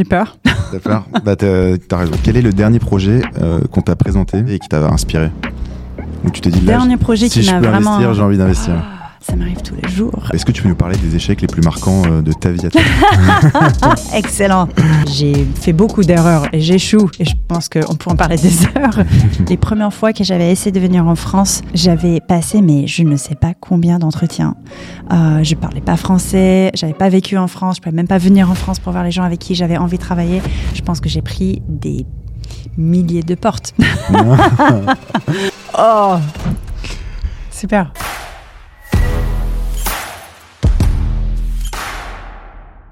j'ai peur. T'as peur Bah t'as as raison. Quel est le dernier projet euh, qu'on t'a présenté et qui t'a inspiré? Où tu t'es dit, dernier projet si qui m'a vraiment... investir, j'ai envie d'investir. Ah. Ça m'arrive tous les jours. Est-ce que tu peux nous parler des échecs les plus marquants euh, de ta vie à toi Excellent. J'ai fait beaucoup d'erreurs et j'échoue. Et je pense qu'on peut en parler des heures. les premières fois que j'avais essayé de venir en France, j'avais passé, mais je ne sais pas combien d'entretiens. Euh, je parlais pas français, j'avais pas vécu en France, je pouvais même pas venir en France pour voir les gens avec qui j'avais envie de travailler. Je pense que j'ai pris des milliers de portes. oh Super.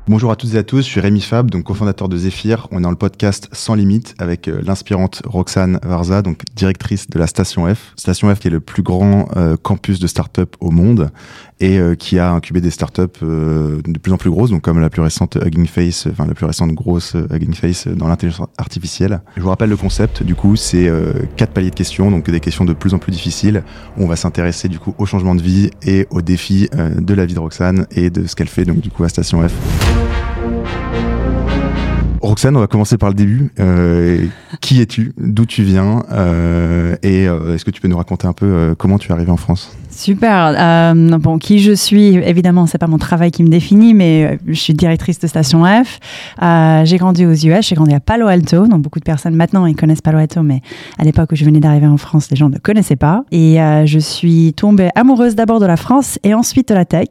Bonjour à toutes et à tous, je suis Rémi Fab, donc cofondateur de Zephyr. On est dans le podcast Sans Limite avec euh, l'inspirante Roxane Varza, donc directrice de la Station F. Station F qui est le plus grand euh, campus de start-up au monde et euh, qui a incubé des startups euh, de plus en plus grosses, donc comme la plus récente Hugging Face, enfin la plus récente grosse Hugging Face dans l'intelligence artificielle. Je vous rappelle le concept, du coup, c'est euh, quatre paliers de questions, donc des questions de plus en plus difficiles. Où on va s'intéresser du coup au changement de vie et aux défis de la vie de Roxane et de ce qu'elle fait donc du coup à Station F. Roxane, on va commencer par le début. Euh, qui es-tu? D'où tu viens? Euh, Et euh, est-ce que tu peux nous raconter un peu comment tu es arrivée en France? Super. Euh, bon, qui je suis, évidemment, c'est pas mon travail qui me définit, mais euh, je suis directrice de Station F. Euh, j'ai grandi aux US, j'ai grandi à Palo Alto. Donc beaucoup de personnes maintenant ils connaissent Palo Alto, mais à l'époque où je venais d'arriver en France, les gens ne connaissaient pas. Et euh, je suis tombée amoureuse d'abord de la France et ensuite de la tech.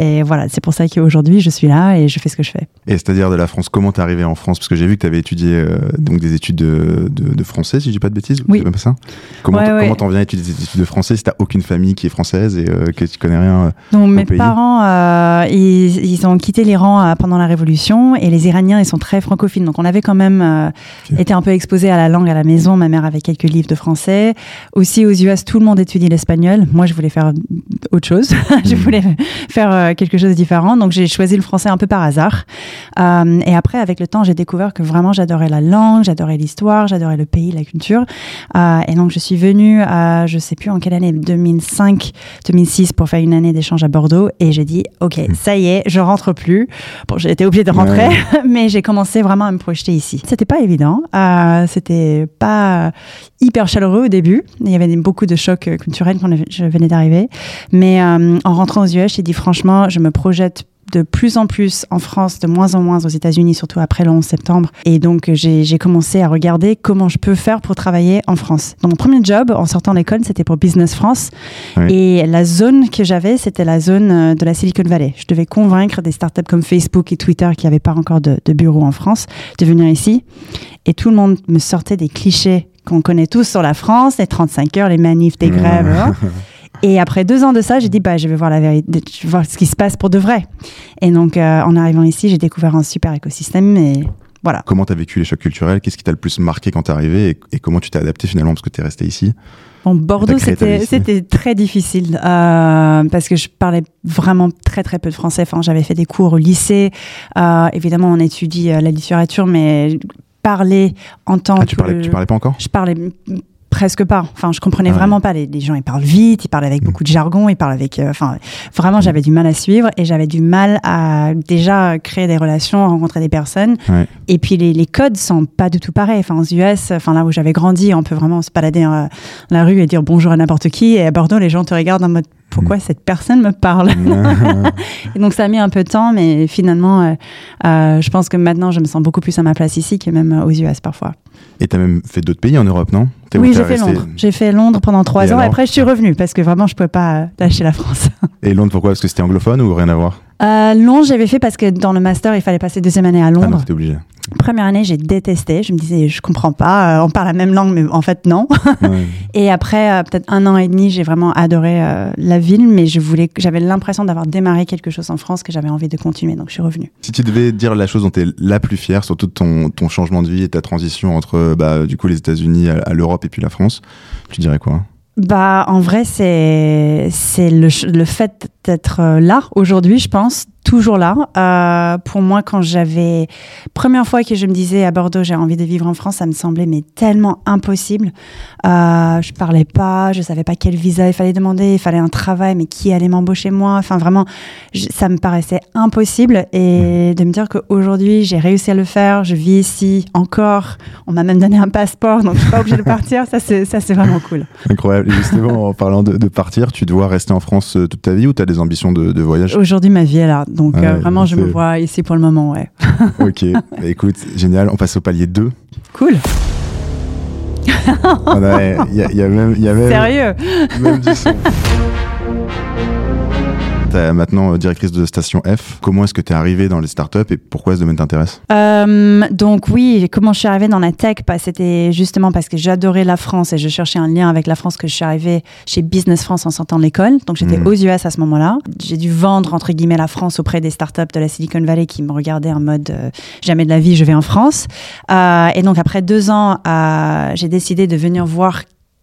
Et voilà, c'est pour ça qu'aujourd'hui je suis là et je fais ce que je fais. Et c'est-à-dire de la France, comment t'es arrivée en France? Parce que j'ai vu que tu avais étudié donc des études de, de, de, français, si je dis pas de bêtises. Oui. Même ça? Comment t'en viens à étudier des études de français si t'as aucune famille qui est française et euh, que tu connais rien. Euh, Donc mes parents, euh, ils, ils, ont quitté l'Iran pendant la Révolution et les Iraniens, ils sont très francophiles. Donc on avait quand même été un peu exposé à la langue à la maison. Ma mère avait quelques livres de français. Aussi aux US, tout le monde étudie l'espagnol. Moi, je voulais faire autre chose. je hmm. voulais faire quelque chose de différent. Donc j'ai choisi le français un peu par hasard. et après, avec le temps, j'ai découvert que vraiment j'adorais la langue, j'adorais l'histoire, j'adorais le pays, la culture. et donc je suis venue, à, je sais plus en quelle année, 2005, 2006 pour faire une année d'échange à Bordeaux et j'ai dit ok hmm. ça y est je rentre plus. Bon j'ai été obligée de rentrer mais j'ai commencé vraiment à me projeter ici. C'était pas évident euh, c'était pas hyper chaleureux au début. Il y avait beaucoup de chocs culturels quand je venais d'arriver. Mais euh, en rentrant aux US j'ai dit franchement je me projette de plus en plus en France, de moins en moins aux États-Unis, surtout après le 11 septembre. Et donc, j'ai commencé à regarder comment je peux faire pour travailler en France. Donc, mon premier job en sortant d'école, c'était pour Business France. Et la zone que j'avais, c'était la zone euh, de la Silicon Valley. Je devais convaincre des startups comme Facebook et Twitter qui n'avaient pas encore de, de bureau en France de venir ici. Et tout le monde me sortait des clichés qu'on connaît tous sur la France, les 35 heures, les manifs, les grèves. Hein. Et après deux ans de ça, j'ai dit, bah, je vais voir la vérité, voir ce qui se passe pour de vrai. Et donc, euh, en arrivant ici, j'ai découvert un super écosystème et voilà. Comment tu as vécu les chocs culturels Qu'est-ce qui t'a le plus marqué quand tu es arrivé? Et, comment tu t'es adapté finalement parce que tu es resté ici? Bon, Bordeaux, c'était très difficile euh, parce que je parlais vraiment très très peu de français. Enfin, j'avais fait des cours au lycée. Euh, évidemment, on étudie la littérature, mais parler, entendre. Ah, tu, parlais, tu parlais pas encore? Je parlais presque pas. Enfin, je comprenais ah vraiment pas. Les, gens, ils parlent vite, ils parlent avec mm. beaucoup de jargon, ils parlent avec. Euh, enfin, vraiment, j'avais du mal à suivre et j'avais du mal à déjà créer des relations, rencontrer des personnes. Et puis les, les, codes sont pas du tout pareils. Enfin, aux US, enfin là où j'avais grandi, on peut vraiment se balader dans la rue et dire bonjour à n'importe qui. Et à Bordeaux, les gens te regardent en mode pourquoi cette personne me parle Et donc ça a mis un peu de temps, mais finalement, euh, euh, je pense que maintenant, je me sens beaucoup plus à ma place ici que même aux US parfois. Et tu as même fait d'autres pays en Europe, non? Oui, j'ai fait Londres. J'ai fait Londres pendant trois ans. Et après, je suis revenue parce que vraiment, je ne pouvais pas lâcher la France. Et Londres, pourquoi? Parce que c'était anglophone ou rien à voir? Euh, Londres, j'avais fait parce que dans le master, il fallait passer deuxième année à Londres. Ah non, obligé. Première année, j'ai détesté. Je me disais, je comprends pas. Euh, on parle la même langue, mais en fait, non. et après, euh, peut-être un an et demi, j'ai vraiment adoré euh, la ville, mais je voulais, j'avais l'impression d'avoir démarré quelque chose en France que j'avais envie de continuer, donc je suis revenue. Si tu devais dire la chose dont tu es la plus fière, surtout ton, ton changement de vie et ta transition entre, bah, du coup, les États-Unis à, à l'Europe et puis la France, tu dirais quoi? Bah, en vrai, c'est c'est le, le fait d'être euh, là aujourd'hui, je pense, toujours là. Euh, pour moi, quand j'avais première fois que je me disais à Bordeaux, j'ai envie de vivre en France, ça me semblait mais tellement impossible. Euh, je parlais pas, je savais pas quel visa il fallait demander, il fallait un travail, mais qui allait m'embaucher moi? Enfin, vraiment, ça me paraissait impossible. Et de me dire qu'aujourd'hui, j'ai réussi à le faire, je vis ici encore. On m'a même donné un passeport, donc je suis pas obligée de partir. Ça, c'est ça, c'est vraiment cool. Incroyable. Justement, en parlant de, de, partir, tu dois rester en France euh, toute ta vie ou tu as des ambitions de, de voyage Aujourd'hui, ma vie est là. Donc, euh, vraiment, je me vois ici pour le moment, ouais. ok. Bah, écoute, génial. On passe au palier 2. Cool. Il y, y, a même. Y a même Sérieux Même du son maintenant euh, directrice de station F. Comment est-ce que tu es arrivée dans les startups et pourquoi ce domaine t'intéresse? Euh, Donc oui, comment je suis arrivée dans la tech bah, C'était justement parce que j'adorais la France et je cherchais un lien avec la France que je suis arrivée chez Business France en sortant de l'école. Donc j'étais mmh. aux US à ce moment-là. J'ai dû vendre entre guillemets la France auprès des startups de la Silicon Valley qui me regardaient en mode euh, jamais de la vie je vais en France. Euh, et donc après deux ans, j'ai décidé de venir voir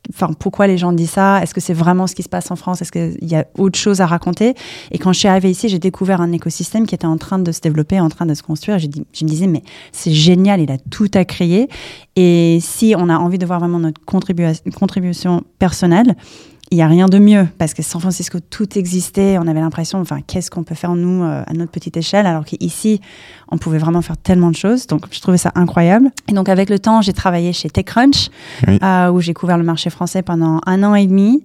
enfin, pourquoi les gens disent ça? Est-ce que c'est vraiment ce qui se passe en France? Est-ce qu'il y a autre chose à raconter? Et quand je suis arrivée ici, j'ai découvert un écosystème qui était en train de se développer, en train de se construire. Je, je me disais, mais c'est génial, il a tout à créer. Et si on a envie de voir vraiment notre contribution personnelle, il n'y a rien de mieux parce que San Francisco, tout existait. On avait l'impression, enfin, qu'est-ce qu'on peut faire nous euh, à notre petite échelle, alors qu'ici, on pouvait vraiment faire tellement de choses. Donc, je trouvais ça incroyable. Et donc, avec le temps, j'ai travaillé chez TechCrunch, euh, où j'ai couvert le marché français pendant un an et demi.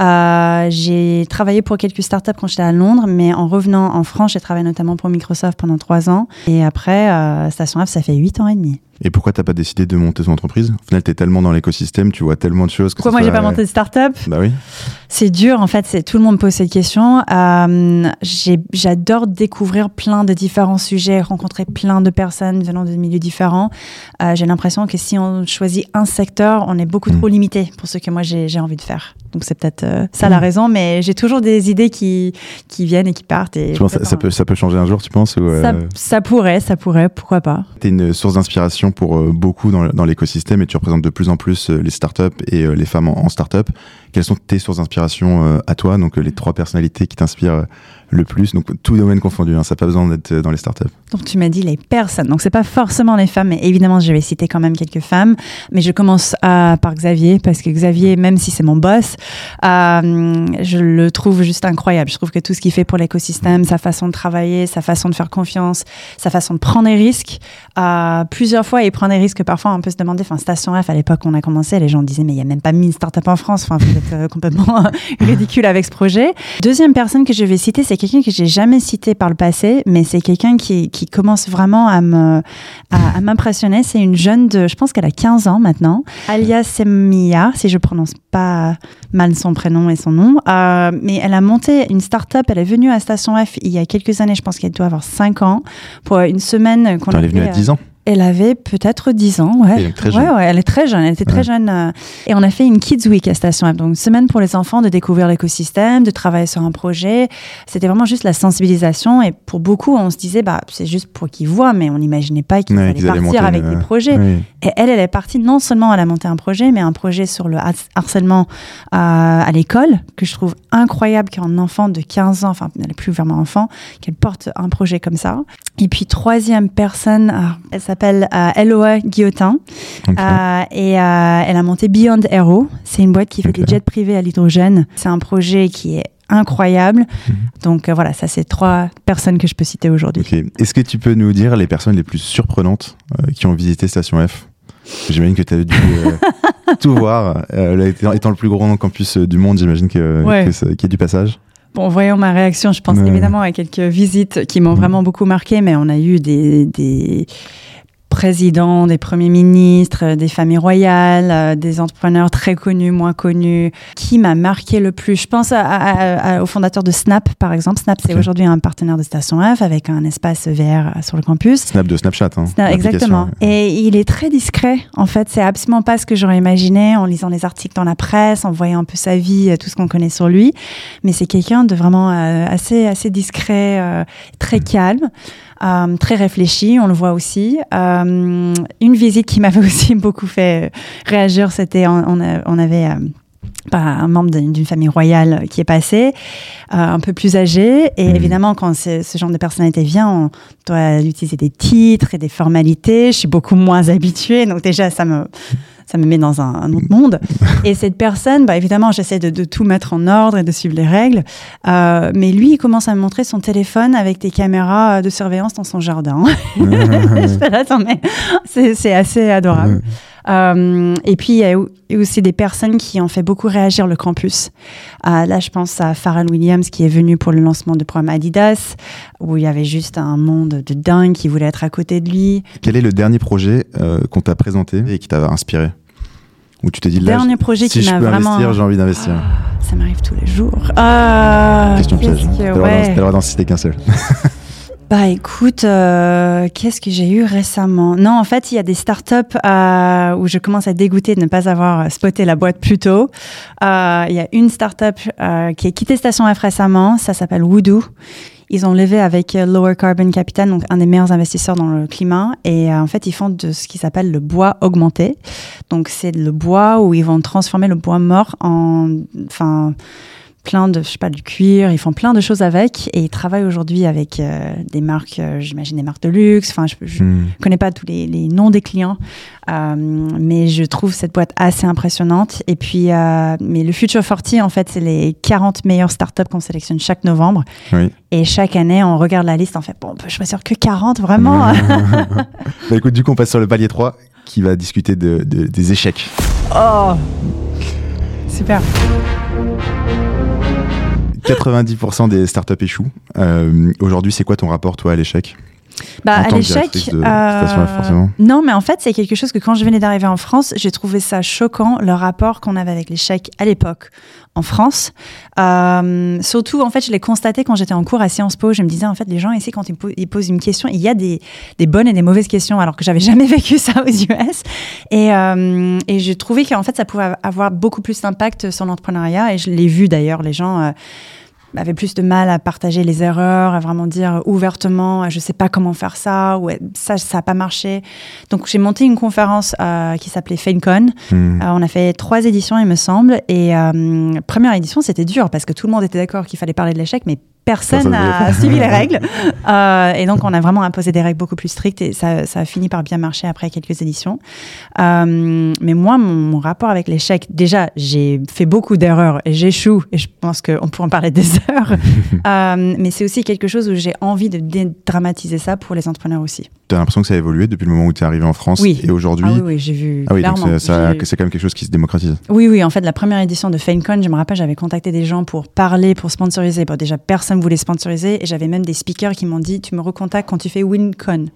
Euh, j'ai travaillé pour quelques startups quand j'étais à Londres, mais en revenant en France, j'ai travaillé notamment pour Microsoft pendant trois ans. Et après, Station F, ça fait huit ans et demi. Et pourquoi t'as pas décidé de monter ton entreprise Au final, t'es tellement dans l'écosystème, tu vois tellement de choses. pourquoi moi j'ai pas monté de start-up Bah oui. C'est dur, en fait. C'est tout le monde pose cette question. Euh, J'adore découvrir plein de différents sujets, rencontrer plein de personnes venant de milieux différents. Euh, j'ai l'impression que si on choisit un secteur, on est beaucoup mmh. trop limité pour ce que moi j'ai envie de faire. Donc c'est peut-être euh, ça la mmh. raison, mais j'ai toujours des idées qui, qui viennent et qui partent. Et tu penses, ça, ça, peut, ça peut changer un jour, tu penses ou ça, euh? ça, pourrait, ça pourrait, pourquoi pas. Tu es une source d'inspiration pour euh, beaucoup dans, dans l'écosystème et tu représentes de plus en plus les startups et les femmes en, en startup. Quelles sont tes sources d'inspiration à toi, donc les trois personnalités qui t'inspirent le plus. Donc tout domaine confondu, hein, ça n'a pas besoin d'être dans les startups. Donc tu m'as dit les personnes. Donc c'est pas forcément les femmes, mais évidemment je vais citer quand même quelques femmes. Mais je commence à, par Xavier parce que Xavier, même si c'est mon boss, euh, je le trouve juste incroyable. Je trouve que tout ce qu'il fait pour l'écosystème, sa façon de travailler, sa façon de faire confiance, sa façon de prendre des risques, euh, plusieurs fois il prend des risques. Parfois on peut se demander. Enfin Station F à l'époque on a commencé, les gens disaient mais il y a même pas mille startups en France. Enfin vous êtes euh, complètement ridicule avec ce projet. Deuxième personne que je vais citer, c'est quelqu'un que j'ai jamais cité par le passé, mais c'est quelqu'un qui, qui, commence vraiment à me à, m'impressionner. C'est une jeune de, je pense qu'elle a 15 ans maintenant, Alia Semia, si je prononce pas mal son prénom et son nom. Euh, mais elle a monté une start-up. Elle est venue à Station F il y a quelques années. Je pense qu'elle doit avoir 5 ans pour une semaine qu'on Elle est venue à 10 ans. Elle avait peut-être 10 ans, ouais. Elle est très jeune. Ouais, ouais, elle est très jeune. Elle était très jeune. Euh, et on a fait une Kids Week à Station F. Donc, une semaine pour les enfants de découvrir l'écosystème, de travailler sur un projet. C'était vraiment juste la sensibilisation. Et pour beaucoup, on se disait, bah, c'est juste pour qu'ils voient, mais on n'imaginait pas qu'ils allaient partir avec des projets. Et elle, elle est partie non seulement à la monter un projet, mais un projet sur le harcèlement euh, à l'école, que je trouve incroyable qu'un enfant de 15 ans, enfin, elle n'est plus vraiment enfant, qu'elle porte un projet comme ça. Et puis, troisième personne, elle s'appelle euh, Eloa Guillotin. Euh, et euh, elle a monté Beyond Aero. C'est une boîte qui fait des jets privés à l'hydrogène. C'est un projet qui est incroyable. Mhm. Donc voilà, ça c'est trois personnes que je peux citer aujourd'hui. Est-ce que tu peux nous dire les personnes les plus surprenantes qui ont visité Station F? J'imagine que tu as dû tout voir. étant, le plus grand campus du monde, j'imagine qu'il y a du passage. Bon, voyons ma réaction, je pense évidemment à quelques visites qui m'ont vraiment beaucoup marqué, mais on a eu des, des présidents, des premiers ministres, des familles royales, euh, des entrepreneurs très connus, moins connus. Qui m'a marqué le plus? Je pense au fondateur de Snap, par exemple. Snap, c'est aujourd'hui un partenaire de Station F avec un espace VR sur le campus. Snap de Snapchat. Hein, exactement. Et il est très discret. En fait, c'est absolument pas ce que j'aurais imaginé en lisant les articles dans la presse, en voyant un peu sa vie, euh, tout ce qu'on connaît sur lui. Mais c'est quelqu'un de vraiment euh, assez, assez discret, très calme. Euh, très réfléchi, on le voit aussi. Euh, une visite qui m'avait aussi beaucoup fait réagir, c'était on, on, avait euh, un membre d'une famille royale qui est passé, un peu plus âgé. Et Mhm. évidemment, quand ce genre de personnalité vient, on doit utiliser des titres et des formalités. Je suis beaucoup moins habituée, donc déjà, ça me, ça me met dans un, un autre monde. Et cette personne, bah, évidemment, j'essaie de, de tout mettre en ordre et de suivre les règles. Euh, mais lui, il commence à me montrer son téléphone avec des caméras de surveillance dans son jardin. Je fais là, attends, mais c'est assez adorable. Euh, et puis, il y a aussi des personnes qui ont fait beaucoup réagir le campus. Euh, là, je pense à Pharrell Williams qui est venu pour le lancement du programme Adidas, où il y avait juste un monde de dingue qui voulait être à côté de lui. Quel est le dernier projet euh, qu'on t'a présenté et qui t'a inspiré? Où tu t'es dit, là, Dernier projet si qui je peux vraiment. investir, j'ai envie d'investir. Ça m'arrive tous les jours. Ah, Question piège. que- le droit d'en- ouais. t'as le droit d'en citer qu'un seul. Bah écoute, euh, qu'est-ce que j'ai eu récemment? Non, en fait, il y a des startups euh, où je commence à dégoûter de ne pas avoir spoté la boîte plus tôt. Euh, Il y a une startup euh, qui a quitté Station F récemment, ça s'appelle Voodoo. Ils ont levé avec Lower Carbon Capital, donc un des meilleurs investisseurs dans le climat. Et euh, en fait, ils font de ce qui s'appelle le bois augmenté. Donc, c'est le bois où ils vont transformer le bois mort en, enfin, plein de, je sais pas, du cuir. Ils font plein de choses avec. Et ils travaillent aujourd'hui avec euh, des marques, euh, j'imagine des marques de luxe. Enfin, je, je Hmm. connais pas tous les, les noms des clients, euh, mais je trouve cette boîte assez impressionnante. Et puis, euh, mais le Future 40, en fait, c'est les 40 meilleures startups qu'on sélectionne chaque novembre. Oui. Et chaque année, on regarde la liste, on fait, bon, on peut choisir que 40, vraiment. bah écoute, du coup, on passe sur le palier 3 qui va discuter de, de- des échecs. oh Super. 90% des startups échouent. Euh, Aujourd'hui, c'est quoi ton rapport, toi, à l'échec? Bah, à l'échec. forcément. Non, mais en fait, c'est quelque chose que quand je venais d'arriver en France, j'ai trouvé ça choquant, le rapport qu'on avait avec l'échec à l'époque en France. Euh, surtout, en fait, je l'ai constaté quand j'étais en cours à Sciences Po. Je me disais, en fait, les gens ici, quand ils, po- ils posent une question, il y a des, des bonnes et des mauvaises questions, alors que j'avais jamais vécu ça aux US. Et, euh, et j'ai trouvé qu'en fait, ça pouvait avoir beaucoup plus d'impact sur l'entrepreneuriat. Et je l'ai vu d'ailleurs, les gens. Avaient plus de mal à partager les erreurs, à vraiment dire ouvertement, je sais pas comment faire ça, ou ça, ça a pas marché. Donc j'ai monté une conférence euh, qui s'appelait FameCon. Hmm. Euh, on a fait trois éditions, il me semble. Et euh, première édition, c'était dur parce que tout le monde était d'accord qu'il fallait parler de l'échec, mais personne n'a suivi les règles. Euh, et donc, on a vraiment imposé des règles beaucoup plus strictes et ça, ça a fini par bien marcher après quelques éditions. Euh, mais moi, mon, mon rapport avec l'échec, déjà, j'ai fait beaucoup d'erreurs et j'échoue. Et je pense qu'on pourra en parler des heures. Euh, mais c'est aussi quelque chose où j'ai envie de dédramatiser ça pour les entrepreneurs aussi. Tu as l'impression que ça a évolué depuis le moment où tu es arrivé en France Oui. et aujourd'hui Ah oui, oui, j'ai vu. Ah oui, donc clairement. J'ai- c'est quand même quelque chose qui se démocratise. Oui, oui, en fait, la première édition de FameCon, je me rappelle, j'avais contacté des gens pour parler, pour sponsoriser. Bon, déjà, personne voulait sponsoriser et j'avais même des speakers qui m'ont dit Tu me recontactes quand tu fais WinCon.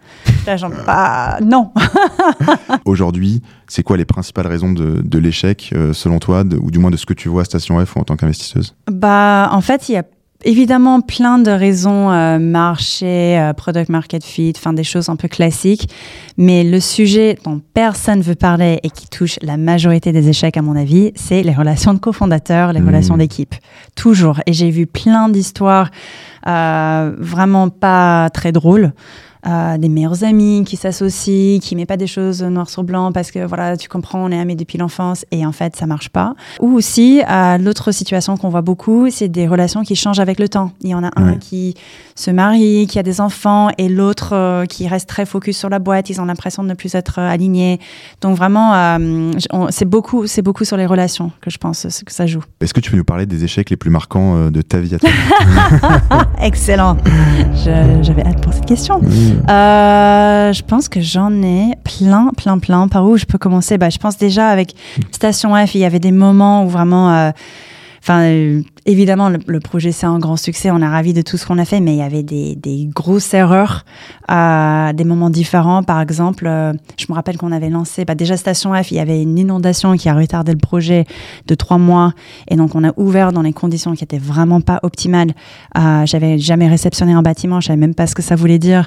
Là, genre, bah, non. Aujourd'hui, c'est quoi les principales raisons de, de l'échec, euh, selon toi, de- ou du moins de ce que tu vois à Station F ou en tant qu'investisseuse? Bah, en fait, il y a évidemment plein de raisons, euh, marché, euh, product market fit, enfin des choses un peu classiques. Mais le sujet dont personne veut parler et qui touche la majorité des échecs, à mon avis, c'est les relations de cofondateurs, les Mhm. relations d'équipe. Toujours. Et j'ai vu plein d'histoires euh, vraiment pas très drôles. Euh, des meilleurs amis qui s'associent, qui mettent pas des choses noir sur blanc parce que voilà, tu comprends, on est amis depuis l'enfance et en fait ça marche pas. Ou aussi, euh, l'autre situation qu'on voit beaucoup, c'est des relations qui changent avec le temps. Il y en a un qui se marie, qui a des enfants et l'autre euh, qui reste très focus sur la boîte. Ils ont l'impression de ne plus être euh, alignés. Donc vraiment, euh, c'est beaucoup, c'est beaucoup sur les relations que je pense que ça joue. Est-ce que tu peux nous parler des échecs les plus marquants de ta vie à toi? Excellent. Je- J'avais hâte pour cette question. Euh, je pense que j'en ai plein, plein, plein. Par où je peux commencer? Bah, Je pense déjà avec Station F, il y avait des moments où vraiment... euh, Enfin, euh, évidemment, le, projet, c'est un grand succès. On est ravis de tout ce qu'on a fait, mais il y avait des, grosses erreurs à des moments différents. Par exemple, je me rappelle qu'on avait lancé, bah, déjà Station F, il y avait une inondation qui a retardé le projet de trois mois. Et donc, on a ouvert dans les conditions qui étaient vraiment pas optimales. J'avais jamais réceptionné un bâtiment, je savais même pas ce que ça voulait dire.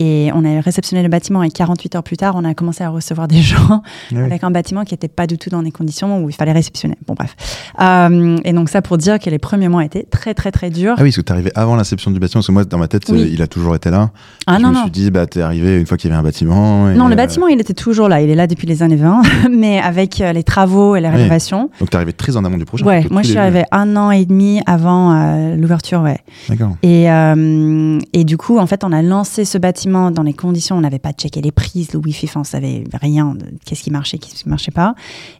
Et on a réceptionné le bâtiment et 48 heures plus tard, on a commencé à recevoir des gens oui. avec un bâtiment qui n'était pas du tout dans des conditions où il fallait réceptionner. Bon, bref. Euh, et donc, ça pour dire que les premiers mois étaient très, très, très durs. Ah oui, parce que t'es arrivé avant l'inception du bâtiment, parce que moi, dans ma tête, Oui. euh, il a toujours été là. Ah je non, me non. suis dit, bah, t'es arrivé une fois qu'il y avait un bâtiment. et, Non, le euh, bâtiment, il était toujours là. Il est là depuis les années 20, mais avec euh, les travaux et les Oui. rénovations. Donc t'es arrivé très en amont du projet. Ouais, moi je suis début. arrivée un an et demi avant l'ouverture, ouais. D'accord. Et, et du coup, en fait, on a lancé ce bâtiment dans les conditions, on n'avait pas checké les prises, le Wi-Fi, on savait rien, qu'est-ce qui marchait, qu'est-ce qui marchait pas.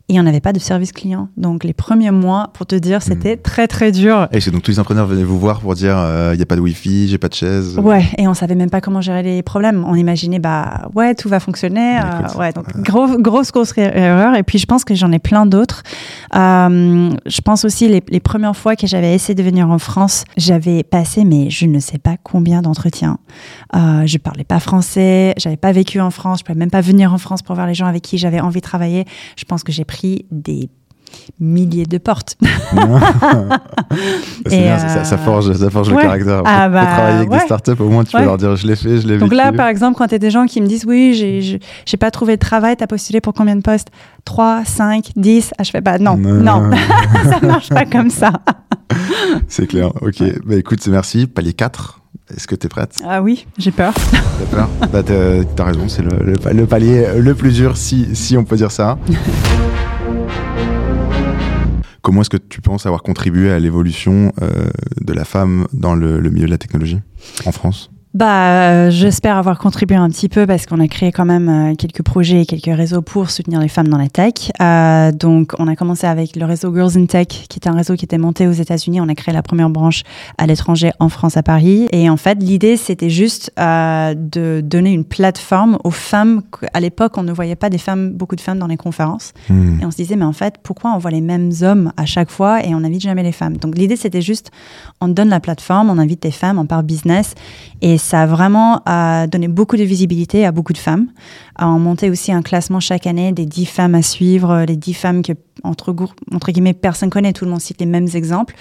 Et on n'avait pas de service client. Donc les premiers mois, pour te dire, c'était Hmm. très très dur. Et c'est donc tous les entrepreneurs venaient vous voir pour dire, il n'y a pas de Wi-Fi, j'ai pas de chaise. Ouais, et on savait même pas comment gérer les problèmes. On imaginait, bah ouais, tout va fonctionner. Euh, ouais, donc gros, grosse, grosse erreur. Et puis je pense que j'en ai plein d'autres. Euh, je pense aussi les, les premières fois que j'avais essayé de venir en France, j'avais passé, mais je ne sais pas combien d'entretiens. Euh, je parlais pas français, j'avais pas vécu en France, je pouvais même pas venir en France pour voir les gens avec qui j'avais envie de travailler. Je pense que j'ai pris des milliers de portes. c'est Et, bien, ça, ça- ça euh, forge, ça forge ouais. le caractère. Ah faut bah, travailler avec ouais. des startups, au moins tu peux leur dire, je l'ai fait, je l'ai Donc vécu. là, par exemple, quand tu as des gens qui me disent oui, j'ai pas trouvé de travail, tu as postulé pour combien de postes? 3, 5, 10 Ah, je fais pas, non, non, ça marche pas comme ça. c'est clair. Ok. Bah écoute, merci. Palier 4. Est-ce que tu es prête? Ah oui, j'ai peur. T'as peur? Bah t'as raison, c'est le, le palier le plus dur, si, si on peut dire ça. Comment est-ce que tu penses avoir contribué à l'évolution euh, de la femme dans le, le milieu de la technologie en France? Bah, euh, j'espère avoir contribué un petit peu parce qu'on a créé quand même euh, quelques projets et quelques réseaux pour soutenir les femmes dans la tech. Euh, donc, on a commencé avec le réseau Girls in Tech, qui est un réseau qui était monté aux États-Unis. On a créé la première branche à l'étranger, en France, à Paris. Et en fait, l'idée, c'était juste euh, de donner une plateforme aux femmes. À l'époque, on ne voyait pas des femmes, beaucoup de femmes dans les conférences. Hmm. Et on se disait, mais en fait, pourquoi on voit les mêmes hommes à chaque fois et on n'invite jamais les femmes? Donc l'idée, c'était juste, on donne la plateforme, on invite les femmes, on part business. Et ça a vraiment euh, donné beaucoup de visibilité à beaucoup de femmes. On montait aussi un classement chaque année des 10 femmes à suivre, les 10 femmes que, entre, entre guillemets, personne connaît, tout le monde cite les mêmes exemples.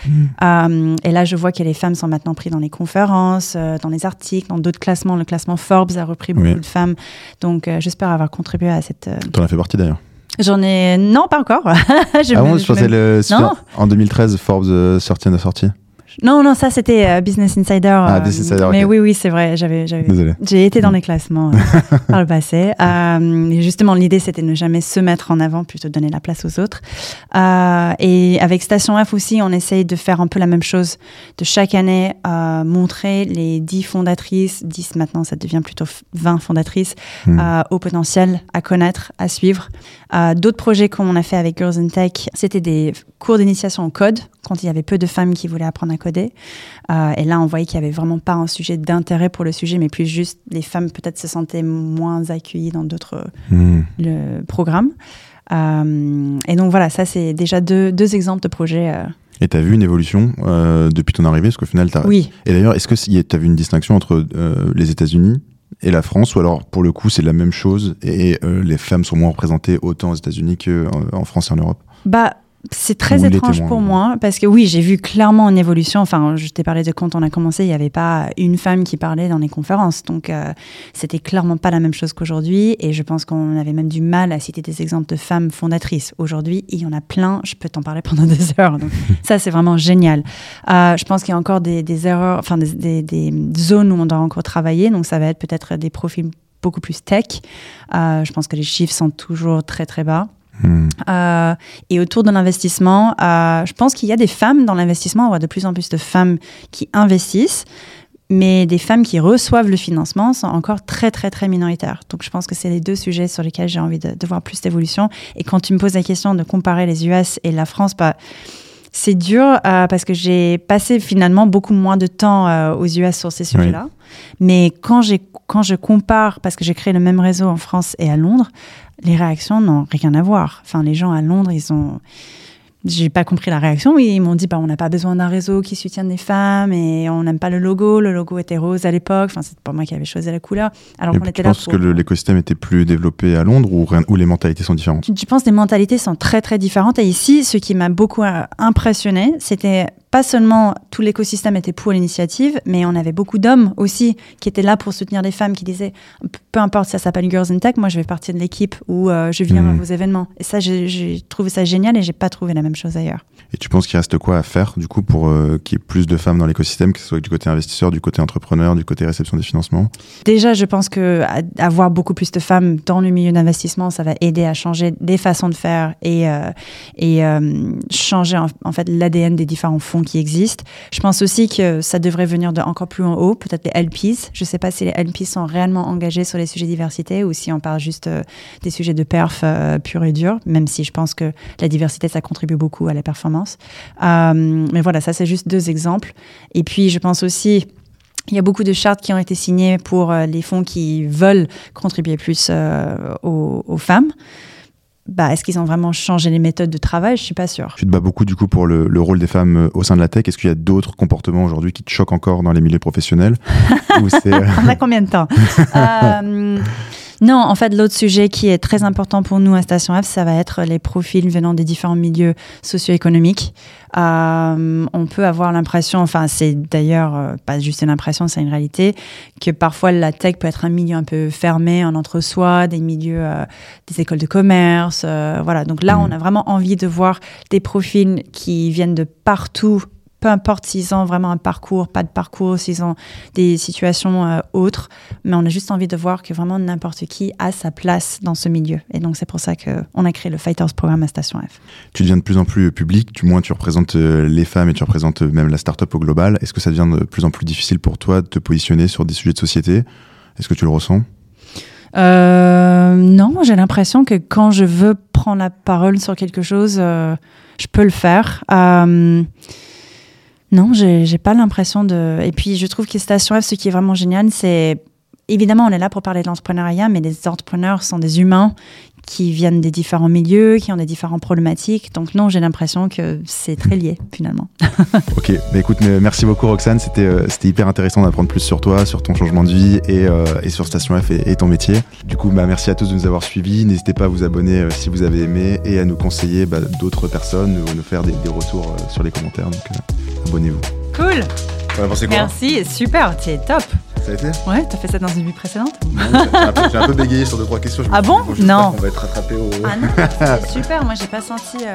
Euh, et là, je vois que les femmes sont maintenant prises dans les conférences, euh, dans les articles, dans d'autres classements. Le classement Forbes a repris beaucoup Oui. de femmes. Donc, j'espère avoir contribué à cette... euh, T'en as fait partie d'ailleurs. J'en ai... Non, pas encore. Je ah bon, je pensais le, Non. en 2013, Forbes sortie de sortie. Non, non, ça c'était euh, Business Insider. Ah, euh, Business Insider, Mais oui, oui, c'est vrai. J'avais, j'ai été dans les classements euh, par le passé. Et justement, l'idée c'était de ne jamais se mettre en avant, plutôt donner la place aux autres. Et avec Station F aussi, on essaye de faire un peu la même chose, de chaque année montrer les 10 fondatrices, 10 maintenant, ça devient plutôt 20 fondatrices, euh, au potentiel à connaître, à suivre. D'autres projets qu'on a fait avec Girls in Tech, c'était des cours d'initiation au code, quand il y avait peu de femmes qui voulaient apprendre à coder. Euh, et là, on voyait qu'il n'y avait vraiment pas un sujet d'intérêt pour le sujet, mais plus juste les femmes peut-être se sentaient moins accueillies dans d'autres Hmm. le programmes. Euh, et donc voilà, ça c'est déjà deux, deux exemples de projets. euh. Et t'as vu une évolution euh, depuis ton arrivée? Parce qu'au final, t'as. Oui, Et d'ailleurs, est-ce que tu as vu une distinction entre euh, les États-Unis et la France? Ou alors, pour le coup, c'est la même chose et euh, les femmes sont moins représentées autant aux États-Unis qu'en en France et en Europe? Bah c'est très étrange pour moi parce que oui, j'ai vu clairement une évolution. Enfin, je t'ai parlé de quand on a commencé, il n'y avait pas une femme qui parlait dans les conférences. Donc, euh, c'était clairement pas la même chose qu'aujourd'hui. Et je pense qu'on avait même du mal à citer des exemples de femmes fondatrices. Aujourd'hui, il y en a plein. Je peux t'en parler pendant des heures. Donc, ça, c'est vraiment génial. Euh, je pense qu'il y a encore des, des erreurs, enfin, des, des- des zones où on doit encore travailler. Donc, ça va être peut-être des profils beaucoup plus tech. Euh, je pense que les chiffres sont toujours très, très bas. Euh, et autour de l'investissement, euh, je pense qu'il y a des femmes dans l'investissement. On voit de plus en plus de femmes qui investissent, mais des femmes qui reçoivent le financement sont encore très, très, très minoritaires. Donc, je pense que c'est les deux sujets sur lesquels j'ai envie de, de voir plus d'évolution. Et quand tu me poses la question de comparer les US et la France, bah, c'est dur euh, parce que j'ai passé finalement beaucoup moins de temps euh, aux US sur ces sujets-là. Mais quand, quand je compare, parce que j'ai créé le même réseau en France et à Londres, les réactions n'ont rien à voir. Enfin, les gens à Londres, ils ont. J'ai pas compris la réaction. Ils m'ont dit bah, on n'a pas besoin d'un réseau qui soutienne les femmes et on n'aime pas le logo. Le logo était rose à l'époque. Enfin, c'est pas moi qui avais choisi la couleur. Alors qu'on tu était là penses pour. que l'écosystème était plus développé à Londres ou, ou les mentalités sont différentes? Je pense que les mentalités sont très très différentes? Et ici, ce qui m'a beaucoup euh, impressionné, c'était pas seulement tout l'écosystème était pour l'initiative, mais on avait beaucoup d'hommes aussi qui étaient là pour soutenir les femmes, qui disaient peu importe, ça s'appelle Girls in Tech, moi je vais partir de l'équipe ou euh, je viens à Mhm. vos événements. Et ça, j'ai- trouvé ça génial et j'ai pas trouvé la même chose ailleurs. Et tu penses qu'il reste quoi à faire du coup pour euh, qu'il y ait plus de femmes dans l'écosystème, que ce soit du côté investisseur, du côté entrepreneur, du côté réception des financements? Déjà, je pense que à- avoir beaucoup plus de femmes dans le milieu d'investissement, ça va aider à changer des façons de faire et, euh, et euh, changer en, en fait l'ADN des différents fonds qui existent. Je pense aussi que ça devrait venir de encore plus en haut, peut-être les LPs. Je ne sais pas si les LPs sont réellement engagés sur les sujets diversité ou si on parle juste euh, des sujets de perf euh, pur et dur, même si je pense que la diversité, ça contribue beaucoup à la performance. Euh, mais voilà, ça c'est juste deux exemples. Et puis, je pense aussi il y a beaucoup de chartes qui ont été signées pour euh, les fonds qui veulent contribuer plus aux femmes. Bah, Est-ce qu'ils ont vraiment changé les méthodes de travail? Je suis pas sûre. Tu te bats beaucoup du coup pour le, le rôle des femmes euh, au sein de la tech. Est-ce qu'il y a d'autres comportements aujourd'hui qui te choquent encore dans les milieux professionnels? Euh, On a combien de temps? Euh, Non, en fait, l'autre sujet qui est très important pour nous à Station F, ça va être les profils venant des différents milieux socio-économiques. Euh, on peut avoir l'impression, enfin, c'est d'ailleurs euh, pas juste une impression, c'est une réalité, que parfois la tech peut être un milieu un peu fermé en entre-soi, des milieux, euh, des écoles de commerce. euh, voilà. Donc là, Mhm. on a vraiment envie de voir des profils qui viennent de partout. Peu importe s'ils ont vraiment un parcours, pas de parcours, s'ils ont des situations euh, autres, mais on a juste envie de voir que vraiment n'importe qui a sa place dans ce milieu. Et donc c'est pour ça qu'on a créé le Fighters Programme à Station F. tu deviens de plus en plus public, du moins tu représentes euh, les femmes et tu représentes euh, même la startup au global. Est-ce que ça devient de plus en plus difficile pour toi de te positionner sur des sujets de société? Est-ce que tu le ressens? Euh, non, j'ai l'impression que quand je veux prendre la parole sur quelque chose, euh, je peux le faire. Euh, non, j'ai pas l'impression de. Et puis, je trouve que Station F, ce qui est vraiment génial, c'est évidemment, on est là pour parler de l'entrepreneuriat, mais les entrepreneurs sont des humains qui viennent des différents milieux, qui ont des différentes problématiques. Donc, non, j'ai l'impression que c'est très lié, finalement. Ok, bah écoute, mais merci beaucoup Roxane, c'était euh, c'était hyper intéressant d'apprendre plus sur toi, sur ton changement de vie et, euh, et sur Station F et, et ton métier. Du coup, bah, merci à tous de nous avoir suivis, n'hésitez pas à vous abonner euh, si vous avez aimé et à nous conseiller bah, d'autres personnes ou à nous faire des, des retours euh, sur les commentaires, donc euh, abonnez-vous. Cool On a pensé quoi Merci, super, c'est top Ça a été Ouais, t'as fait ça dans une vie précédente J'ai un, un peu bégayé sur deux trois questions. je Ah suis bon Non. qu'on va être rattrapé au... Ah non, super, moi j'ai pas senti... euh,